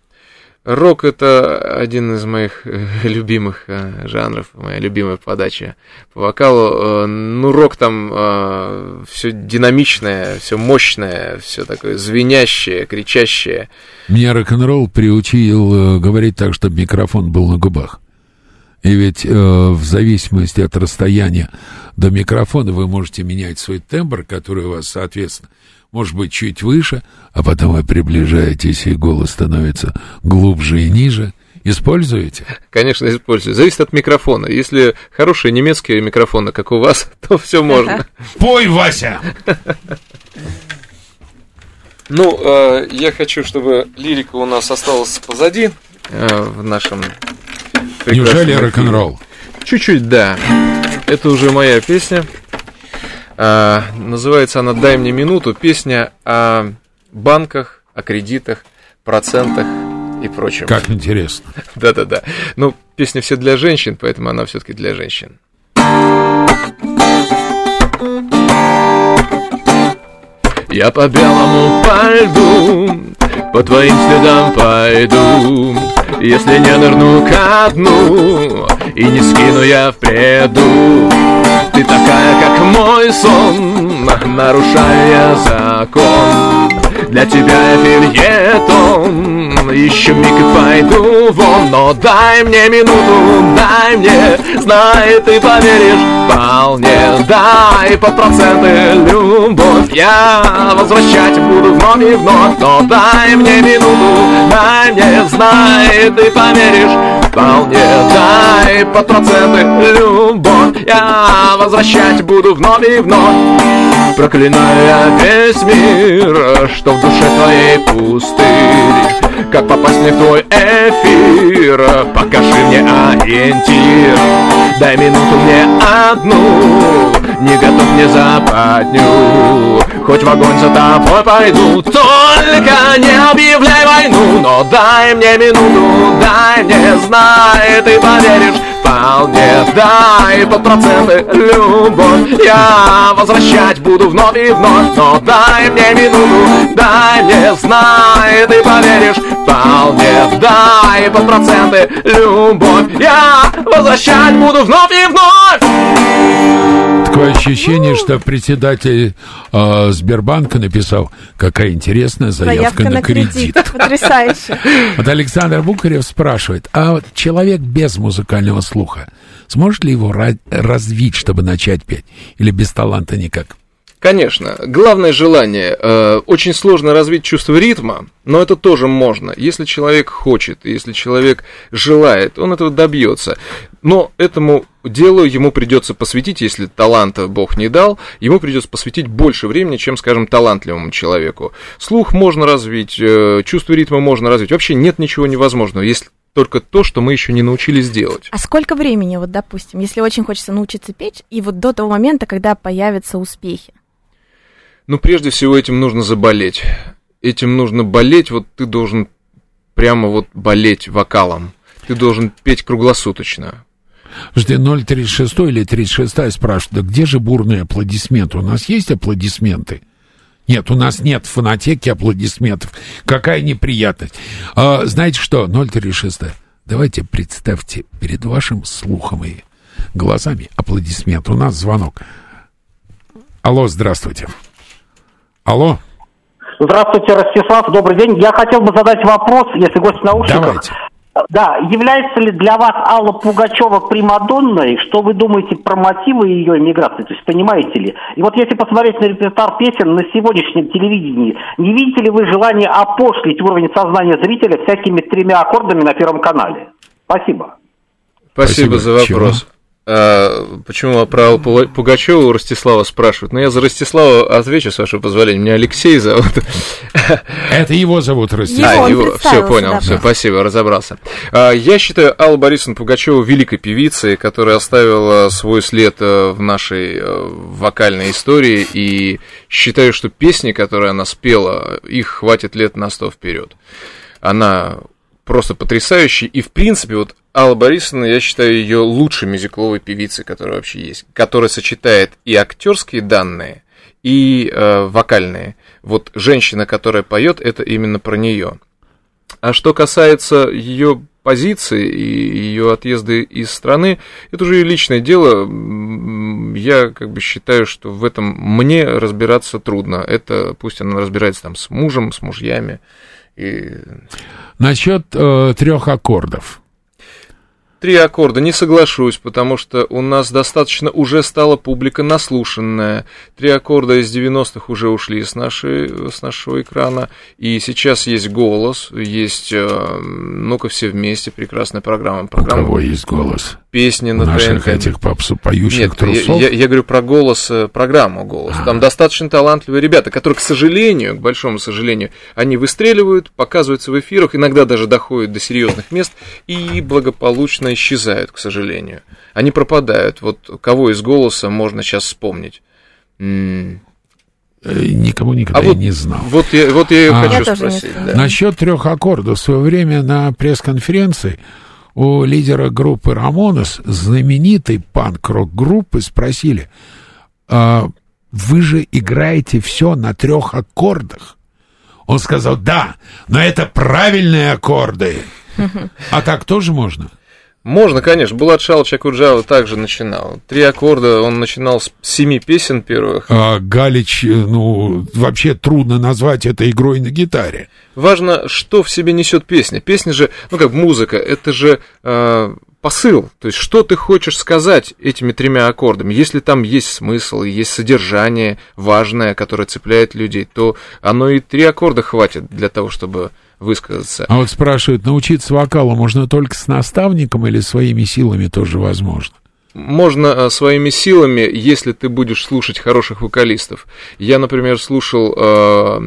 Рок это один из моих э, любимых э, жанров, моя любимая подача по вокалу. Э, ну, рок там все динамичное, все мощное, все такое звенящее, кричащее. Меня рок-н-ролл приучил говорить так, чтобы микрофон был на губах. И ведь э, в зависимости от расстояния до микрофона вы можете менять свой тембр, который у вас, соответственно, может быть чуть выше, а потом вы приближаетесь, и голос становится глубже и ниже. Используете? Конечно, использую. Зависит от микрофона. Если хорошие немецкие микрофоны, как у вас, (laughs) то все можно. (laughs) Пой, Вася! Ну, э, я хочу, чтобы лирика у нас осталась позади э, в нашем Неужели рок-н-ролл? Чуть-чуть, да. Это уже моя песня. А, называется она «Дай мне минуту». Песня о банках, о кредитах, процентах и прочем. Как интересно. (laughs) Да-да-да. Ну, песня все для женщин, поэтому она все-таки для женщин. Я по белому пойду, по твоим следам пойду, Если не нырну ко дну и не скину я в преду. Ты такая, как мой сон, нарушая закон. Для тебя фильетон Еще миг и пойду вон Но дай мне минуту, дай мне Знай, ты поверишь вполне. Дай под проценты любовь Я возвращать буду вновь и вновь. Но дай мне минуту, дай мне Знай, ты поверишь вполне. Дай под проценты любовь Я возвращать буду вновь и вновь Проклинаю я весь мир Что в душе твоей пустырь Как попасть мне в твой эфир. Покажи мне ориентир Дай минуту мне одну Не готов мне западню Хоть в огонь за тобой пойду. Только не объявляй войну Но дай мне минуту, дай мне знай Ты поверишь вполне. Дай под проценты любовь. Я возвращать буду вновь и вновь Но дай мне минуту, дай мне знай Ты поверишь вполне. Дай под проценты любовь. Я возвращать буду вновь и вновь Такое ощущение, что председатель э, Сбербанка написал, какая интересная заявка, заявка на, на кредит. кредит. (laughs) Потрясающе. Вот Александр Букарев спрашивает, а вот человек без музыкального слуха, сможет ли его развить, чтобы начать петь? Или без таланта никак? Конечно. Главное желание. Э, очень сложно развить чувство ритма, но это тоже можно. Если человек хочет, если человек желает, он этого добьется. Но этому делу ему придется посвятить, если таланта Бог не дал, ему придется посвятить больше времени, чем, скажем, талантливому человеку. Слух можно развить, э, чувство ритма можно развить. Вообще нет ничего невозможного, если только то, что мы еще не научились делать. А сколько времени, вот, допустим, если очень хочется научиться петь, и вот до того момента, когда появятся успехи? Ну, прежде всего, этим нужно заболеть. Этим нужно болеть, вот ты должен прямо вот болеть вокалом. Ты должен петь круглосуточно. Жди 036 или 36 спрашивают, да где же бурные аплодисменты? У нас есть аплодисменты? Нет, у нас нет в фонотеке аплодисментов. Какая неприятность. А, знаете что, 036, давайте представьте перед вашим слухом и глазами аплодисмент. У нас звонок. Алло, здравствуйте. Алло. Здравствуйте, Ростислав, добрый день. Я хотел бы задать вопрос, если гость в наушниках. Давайте. Да, является ли для вас Алла Пугачева примадонной? Что вы думаете про мотивы ее эмиграции? То есть понимаете ли? И вот если посмотреть на репертуар песен на сегодняшнем телевидении, не видите ли вы желание опошлить уровень сознания зрителя всякими тремя аккордами на Первом канале? Спасибо. Спасибо, Спасибо за вопрос. Чего? А, почему про Пугачева у Ростислава спрашивают? Ну, я за Ростислава отвечу, с вашего позволения. Меня Алексей зовут. (laughs) Это его зовут Ростислав. А, его, все, понял, да, все, спасибо, разобрался. А, я считаю Аллу Борисовну Пугачеву великой певицей, которая оставила свой след э, в нашей э, вокальной истории, и считаю, что песни, которые она спела, их хватит лет на сто вперед. Она просто потрясающий. И, в принципе, вот Алла Борисовна, я считаю ее лучшей мюзикловой певицей, которая вообще есть, которая сочетает и актерские данные, и э, вокальные. Вот женщина, которая поет, это именно про нее. А что касается ее позиции и ее отъезда из страны, это уже ее личное дело. Я как бы считаю, что в этом мне разбираться трудно. Это пусть она разбирается там с мужем, с мужьями. И... Насчет э, трех аккордов. Три аккорда не соглашусь, потому что у нас достаточно уже стала публика наслушанная. Три аккорда из 90-х уже ушли с, нашей, с нашего экрана. И сейчас есть голос, есть э, «Ну-ка все вместе», прекрасная программа. программа У кого есть голос? Песни на Наших ТНТ. этих попсу поющих Нет, трусов? я, я, я говорю про голос, э, программу голос. А. Там достаточно талантливые ребята, которые, к сожалению, к большому сожалению, они выстреливают, показываются в эфирах, иногда даже доходят до серьезных мест и благополучно исчезают, к сожалению. Они пропадают. Вот кого из голоса можно сейчас вспомнить? М, Э, Никого никогда А вот, не знал. вот я, вот я и А. хочу Я спросить. да. Насчет трех аккордов. В свое время на пресс-конференции у лидера группы Рамонес, знаменитой панк-рок группы, спросили, «А вы же играете все на трех аккордах? Он сказал, да, но это правильные аккорды. (laughs) А так тоже можно? Можно, конечно. Булат Шалыч Акуджава также начинал. Три аккорда, он начинал с семи песен первых. А Галич, э, ну, вообще трудно назвать это игрой на гитаре. Важно, что в себе несет песня. Песня же, ну как музыка, это же э, посыл. То есть, что ты хочешь сказать этими тремя аккордами. Если там есть смысл, есть содержание важное, которое цепляет людей, то оно и три аккорда хватит для того, чтобы высказаться. А вот спрашивают, научиться вокалу можно только с наставником или своими силами тоже возможно? Можно э, своими силами, если ты будешь слушать хороших вокалистов. Я, например, слушал э,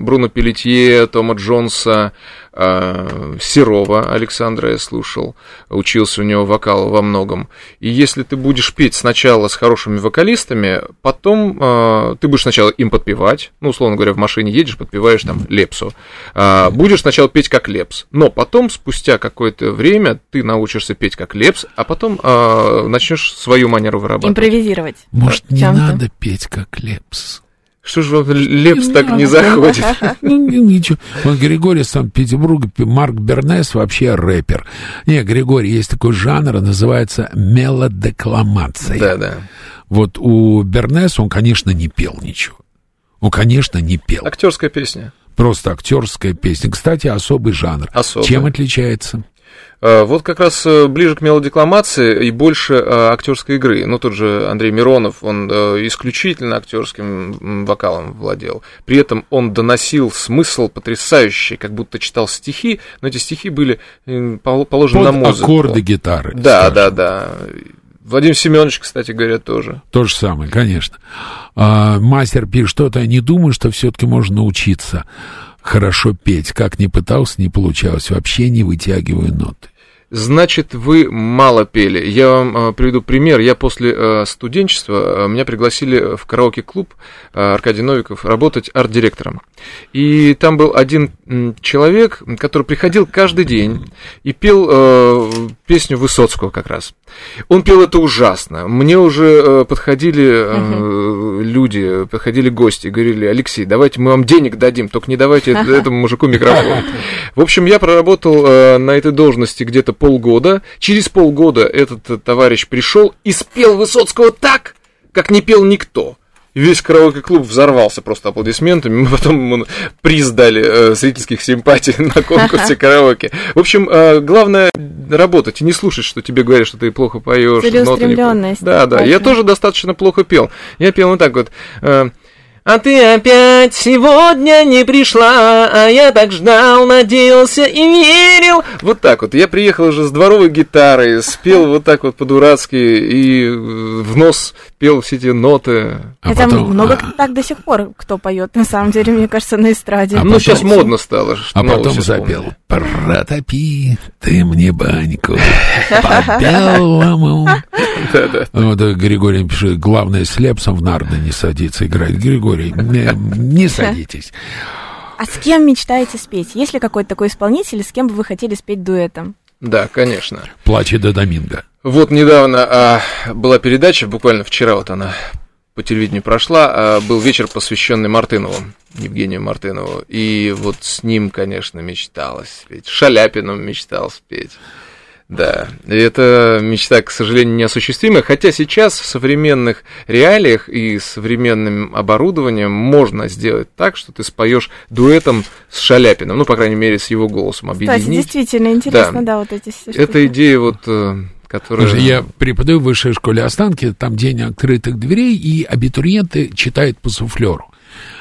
Бруно Пелетье, Тома Джонса, Серова Александра я слушал, учился у него вокалу во многом. И если ты будешь петь сначала с хорошими вокалистами, потом э, ты будешь сначала им подпевать, ну, условно говоря, в машине едешь, подпеваешь там Лепсу, э, будешь сначала петь как Лепс, но потом, спустя какое-то время, ты научишься петь как Лепс, а потом э, начнешь свою манеру вырабатывать. Импровизировать. Может, не надо петь как Лепс? Что же вам Лепс так не заходит? (laughs) Ну, ни- ничего. Вот Григорий из Санкт-Петербурга, П- Марк Бернес вообще рэпер. Не, Григорий, есть такой жанр, называется мелодекламация. Да, да. Вот у Бернес он, конечно, не пел ничего. Он, конечно, не пел. Актерская песня. Просто актерская песня. Кстати, особый жанр. Особый. Чем отличается? Э, Вот как раз э, ближе к мелодекламации и больше э, актерской игры. Ну, тот же Андрей Миронов, он исключительно актерским вокалом владел. При этом он доносил смысл потрясающий, как будто читал стихи, но эти стихи были положены Под на музыку. аккорды гитары. Да, скажем. да, да. Владимир Семенович, кстати говоря, тоже. То же самое, конечно. А, мастер пишет, что-то я не думаю, что все-таки можно научиться хорошо петь. Как ни пытался, не получалось. Вообще не вытягиваю ноты. Значит, вы мало пели. Я вам э, приведу пример. Я после э, студенчества, э, меня пригласили в караоке-клуб э, Аркадий Новиков работать арт-директором. И там был один м, человек, который приходил каждый день и пел э, песню Высоцкого как раз. Он пел это ужасно. Мне уже э, подходили э, люди, подходили гости говорили, Алексей, давайте мы вам денег дадим, только не давайте (laughs) этому мужику микрофон. В общем, я проработал э, на этой должности где-то полгода. Через полгода этот э, товарищ пришел и спел Высоцкого так, как не пел никто. И Весь караоке-клуб взорвался просто аплодисментами. (laughs) Мы потом ему приз дали э, зрительских симпатий (laughs) на конкурсе караоке. В общем, э, главное работать и не слушать, что тебе говорят, что ты плохо поешь. Целеустремлённость. Да, да. Я тоже достаточно плохо пел. Я пел вот так вот. э, а ты опять сегодня не пришла, а я так ждал, надеялся и верил. Вот так вот. Я приехал уже с дворовой гитарой, спел вот так вот по-дурацки и в нос пел все эти ноты. А Хотя потом, много а, так до сих пор кто поет, на самом деле, мне кажется, на эстраде. А ну, потом- сейчас модно стало. что а потом запел. «Протопи ты мне баньку (laughs) по белому». Да-да. (laughs) Вот э, Григорий пишет, главное, с Лепсом в нарды не садиться играть. Григорий, не, не садитесь. А с кем мечтаете спеть? Есть ли какой-то такой исполнитель, с кем бы вы хотели спеть дуэтом? Да, конечно. Плачи до Доминго. Вот недавно а, была передача, буквально вчера вот она по телевидению прошла, а, был вечер, посвященный Мартынову, Евгению Мартынову. И вот с ним, конечно, мечталось спеть. Шаляпином мечтал спеть. Да, и это мечта, к сожалению, неосуществимая, хотя сейчас в современных реалиях и современным оборудованием можно сделать так, что ты споешь дуэтом с Шаляпиным, ну, по крайней мере, с его голосом объединить. Кстати, действительно интересно, да, да вот эти все Это идея вот э, которая... Я преподаю в высшей школе Останки, там день открытых дверей, и абитуриенты читают по суфлеру.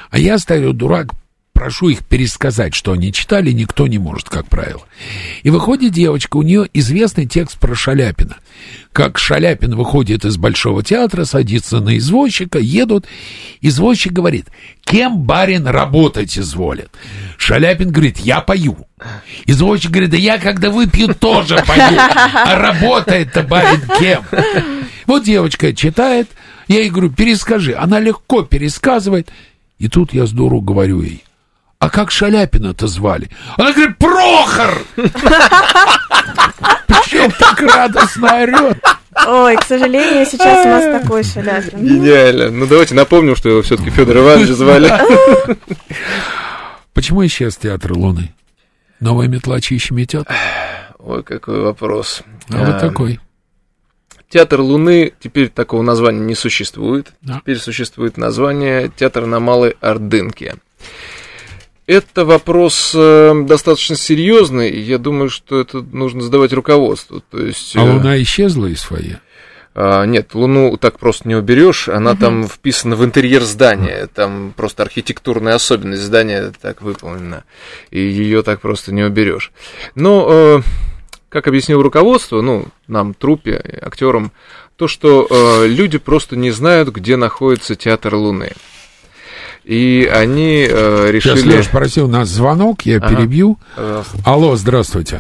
А я, старый дурак, прошу их пересказать, что они читали, никто не может, как правило. И выходит девочка, у нее известный текст про Шаляпина. Как Шаляпин выходит из Большого театра, садится на извозчика, едут. Извозчик говорит, кем барин работать изволит? Шаляпин говорит, я пою. Извозчик говорит, да я когда выпью тоже пою. А работает-то барин кем? Вот девочка читает, я ей говорю, перескажи. Она легко пересказывает. И тут я здорово говорю ей, а как Шаляпина-то звали? Она говорит, Прохор! (laughs) Причем так радостно орет. Ой, к сожалению, сейчас у нас такой Шаляпин. Гениально. Ну, давайте напомним, что его все-таки Федор Иванович звали. (laughs) Почему исчез театр Луны? Новая метла чище метет? (sighs) Ой, какой вопрос. А вот такой. Театр Луны, теперь такого названия не существует. Да. Теперь существует название Театр на Малой Ордынке. Это вопрос э, достаточно серьезный, и я думаю, что это нужно задавать руководству. То есть, а э, Луна исчезла из своей? А, нет, Луну так просто не уберешь, она угу. там вписана в интерьер здания, там просто архитектурная особенность здания так выполнена, и ее так просто не уберешь. Но, э, как объяснил руководство, ну, нам, трупе, актерам, то, что э, люди просто не знают, где находится театр Луны. И они э, решили... Сейчас Леш просил нас звонок, я ага. перебью. Пожалуйста. Алло, здравствуйте.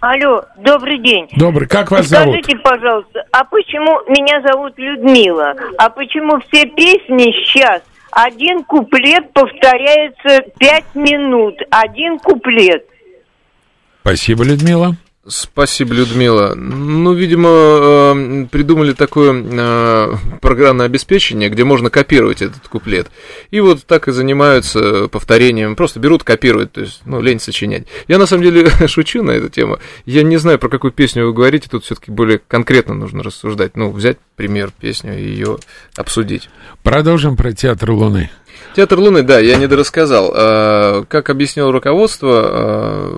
Алло, добрый день. Добрый, как вас Скажите, зовут? Скажите, пожалуйста, а почему меня зовут Людмила? А почему все песни сейчас один куплет повторяется пять минут? Один куплет. Спасибо, Людмила. Спасибо, Людмила. Ну, видимо, э, придумали такое э, программное обеспечение, где можно копировать этот куплет. И вот так и занимаются повторением. Просто берут, копируют, то есть, ну, лень сочинять. Я, на самом деле, (laughs) шучу на эту тему. Я не знаю, про какую песню вы говорите, тут все таки более конкретно нужно рассуждать. Ну, взять пример, песню и ее обсудить. Продолжим про театр Луны. Театр Луны, да, я недорассказал. Э, как объяснил руководство,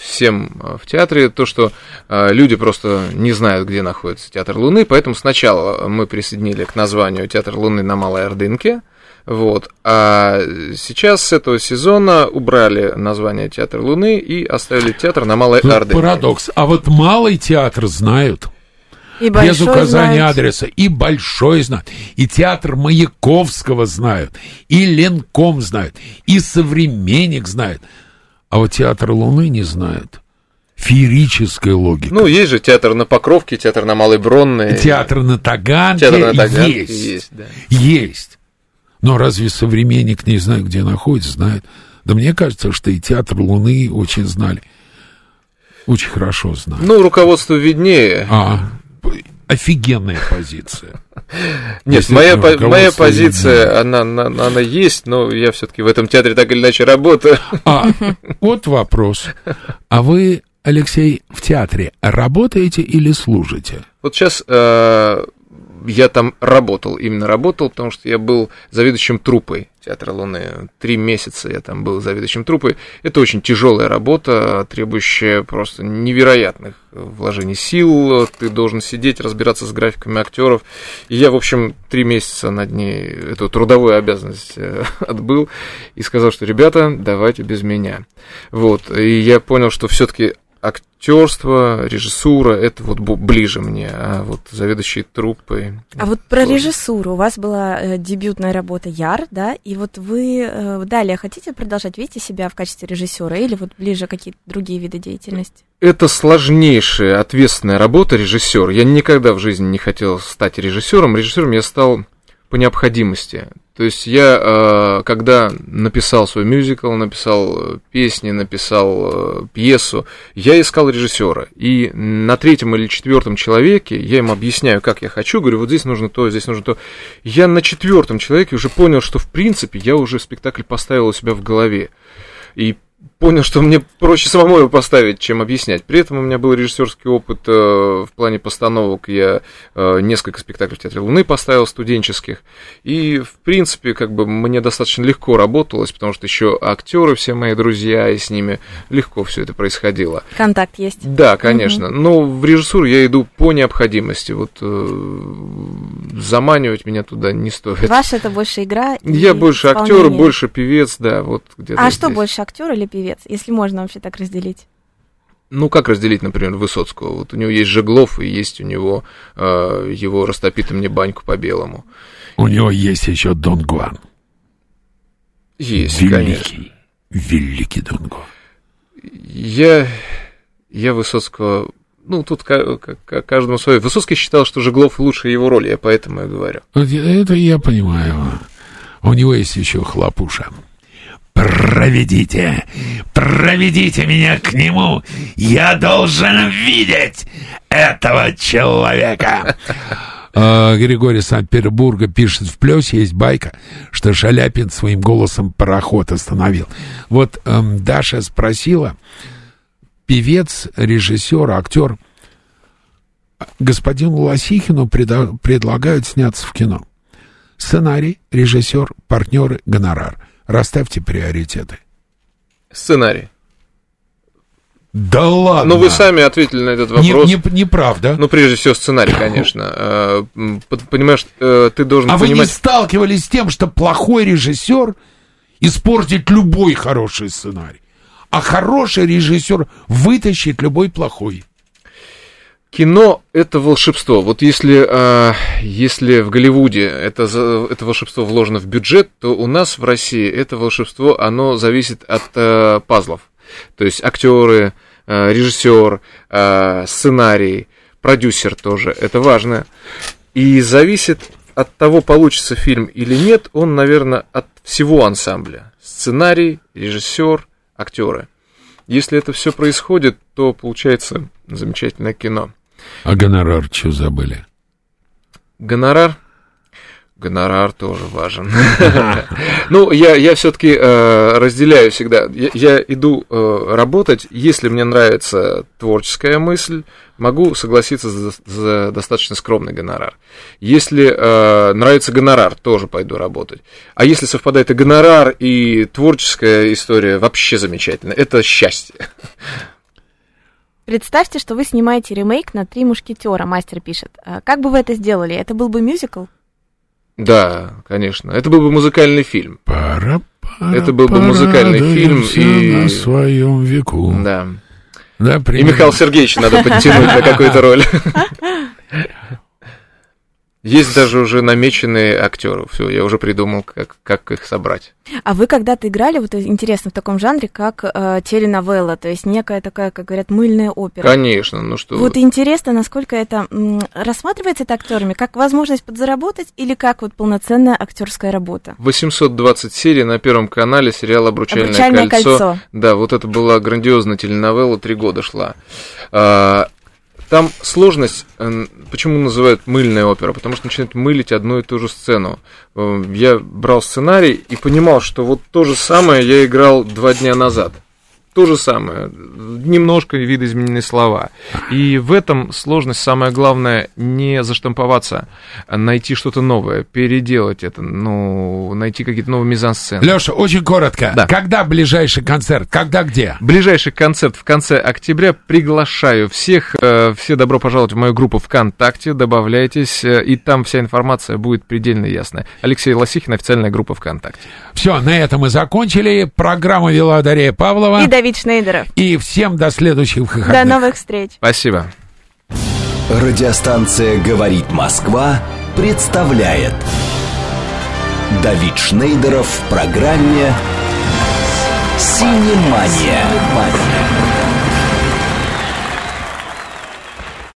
всем э, в театре, то, что э, люди просто не знают, где находится Театр Луны, поэтому сначала мы присоединили к названию Театр Луны на Малой Ордынке, вот. А сейчас с этого сезона убрали название Театр Луны и оставили театр на Малой Тут Ордынке. Парадокс. А вот малый театр знают. И без указания знают. адреса. И большой знают. И театр Маяковского знают. И Ленком знают. И современник знают. А вот театр Луны не знают. Феерическая логика. Ну, есть же театр на Покровке, театр на Малой Бронной. Театр на Таганке, театр на Таганке есть. Есть, да. есть. Но разве современник не знает, где находится, знает? Да мне кажется, что и театр Луны очень знали. Очень хорошо знали. Ну, руководство виднее. А, офигенная позиция. Нет, моя, моя позиция, она, она, она есть, но я все-таки в этом театре так или иначе работаю. А, вот вопрос. А вы, Алексей, в театре работаете или служите? Вот сейчас э, я там работал, именно работал, потому что я был заведующим трупой Театра Луны. Три месяца я там был заведующим трупой. Это очень тяжелая работа, требующая просто невероятных вложений сил. Ты должен сидеть, разбираться с графиками актеров. И я, в общем, три месяца над ней эту трудовую обязанность э, (laughs) отбыл и сказал, что, ребята, давайте без меня. Вот. И я понял, что все-таки актерство, режиссура, это вот ближе мне, а вот заведующие труппой. А вот про тоже. режиссуру. У вас была э, дебютная работа Яр, да, и вот вы э, далее хотите продолжать, видите себя в качестве режиссера или вот ближе какие-то другие виды деятельности? Это сложнейшая, ответственная работа режиссер. Я никогда в жизни не хотел стать режиссером. Режиссером я стал по необходимости. То есть я, э, когда написал свой мюзикл, написал э, песни, написал э, пьесу, я искал режиссера. И на третьем или четвертом человеке я им объясняю, как я хочу, говорю, вот здесь нужно то, здесь нужно то. Я на четвертом человеке уже понял, что в принципе я уже спектакль поставил у себя в голове. И понял, что мне проще самому его поставить, чем объяснять. При этом у меня был режиссерский опыт э, в плане постановок. Я э, несколько спектаклей в Театре Луны поставил студенческих. И, в принципе, как бы мне достаточно легко работалось, потому что еще актеры все мои друзья, и с ними легко все это происходило. Контакт есть. Да, конечно. Угу. Но в режиссуру я иду по необходимости. Вот э, заманивать меня туда не стоит. Ваша это больше игра? Я больше актер, больше певец, да, вот где-то. А здесь. что больше актер или певец? Если можно вообще так разделить? Ну, как разделить, например, Высоцкого? Вот у него есть Жеглов, и есть у него э, его «Растопи мне баньку по-белому». У него есть еще Дон Гуан. Есть, великий, конечно. Великий Дон Гуан. Я, я Высоцкого ну, тут каждому свое. Высоцкий считал, что Жеглов лучше его роли, я поэтому и говорю. Это я понимаю. У него есть еще хлопуша. Проведите, проведите меня к нему. Я должен видеть этого человека. А, Григорий Санкт-Петербурга пишет, в плюсе есть байка, что Шаляпин своим голосом пароход остановил. Вот эм, Даша спросила, певец, режиссер, актер, господину Лосихину преда- предлагают сняться в кино. Сценарий, режиссер, партнеры, гонорар. Расставьте приоритеты. Сценарий. Да ладно. Ну, вы сами ответили на этот вопрос. Не, не, неправда. Ну, прежде всего, сценарий, конечно. А, понимаешь, э, ты должен а понимать... вы не сталкивались с тем, что плохой режиссер испортит любой хороший сценарий? а хороший режиссер вытащит любой плохой. Кино – это волшебство. Вот если, э, если в Голливуде это, это волшебство вложено в бюджет, то у нас в России это волшебство, оно зависит от э, пазлов. То есть актеры, э, режиссер, э, сценарий, продюсер тоже, это важно. И зависит от того, получится фильм или нет, он, наверное, от всего ансамбля. Сценарий, режиссер, актеры. Если это все происходит, то получается замечательное кино. А гонорар что забыли? Гонорар? Гонорар тоже важен. (laughs) Ну, я, я все-таки э, разделяю всегда. Я, иду э, работать, если мне нравится творческая мысль, могу согласиться за, за достаточно скромный гонорар. Если э, нравится гонорар, тоже пойду работать. А если совпадает и гонорар, и творческая история, вообще замечательно. Это счастье. Представьте, что вы снимаете ремейк на «Три мушкетера», мастер пишет. А как бы вы это сделали? Это был бы мюзикл? Да, конечно. Это был бы музыкальный фильм. Пара, пара, это был бы музыкальный фильм и на своем веку. Да. да и Михаил Сергеевич надо подтянуть на какую-то роль. (laughs) Есть даже уже намеченные актеры. Все, я уже придумал, как, как их собрать. А вы когда-то играли, вот интересно, в таком жанре, как э, теленовелла, то есть некая такая, как говорят, мыльная опера? Конечно, ну что Вот интересно, насколько это м, рассматривается это актерами, как возможность подзаработать или как вот полноценная актерская работа? 820 серий на Первом канале, сериал «Обручальное, Обручальное кольцо. кольцо». Да, вот это была грандиозная теленовелла, три года шла. А, там сложность, э, почему называют мыльная опера? Потому что начинают мылить одну и ту же сцену. Э, я брал сценарий и понимал, что вот то же самое я играл два дня назад то же самое, немножко видоизменены слова. И в этом сложность, самое главное, не заштамповаться, а найти что-то новое, переделать это, ну, найти какие-то новые мизансцены. Леша, очень коротко. Да. Когда ближайший концерт? Когда где? Ближайший концерт в конце октября. Приглашаю всех, э, все добро пожаловать в мою группу ВКонтакте, добавляйтесь, э, и там вся информация будет предельно ясная. Алексей Лосихин, официальная группа ВКонтакте. Все, на этом мы закончили. Программу вела Дарья Павлова. И Давид Шнейдеров. И всем до следующих выходных. До новых встреч. Спасибо. Радиостанция «Говорит Москва» представляет Давид Шнейдеров в программе «Синемания».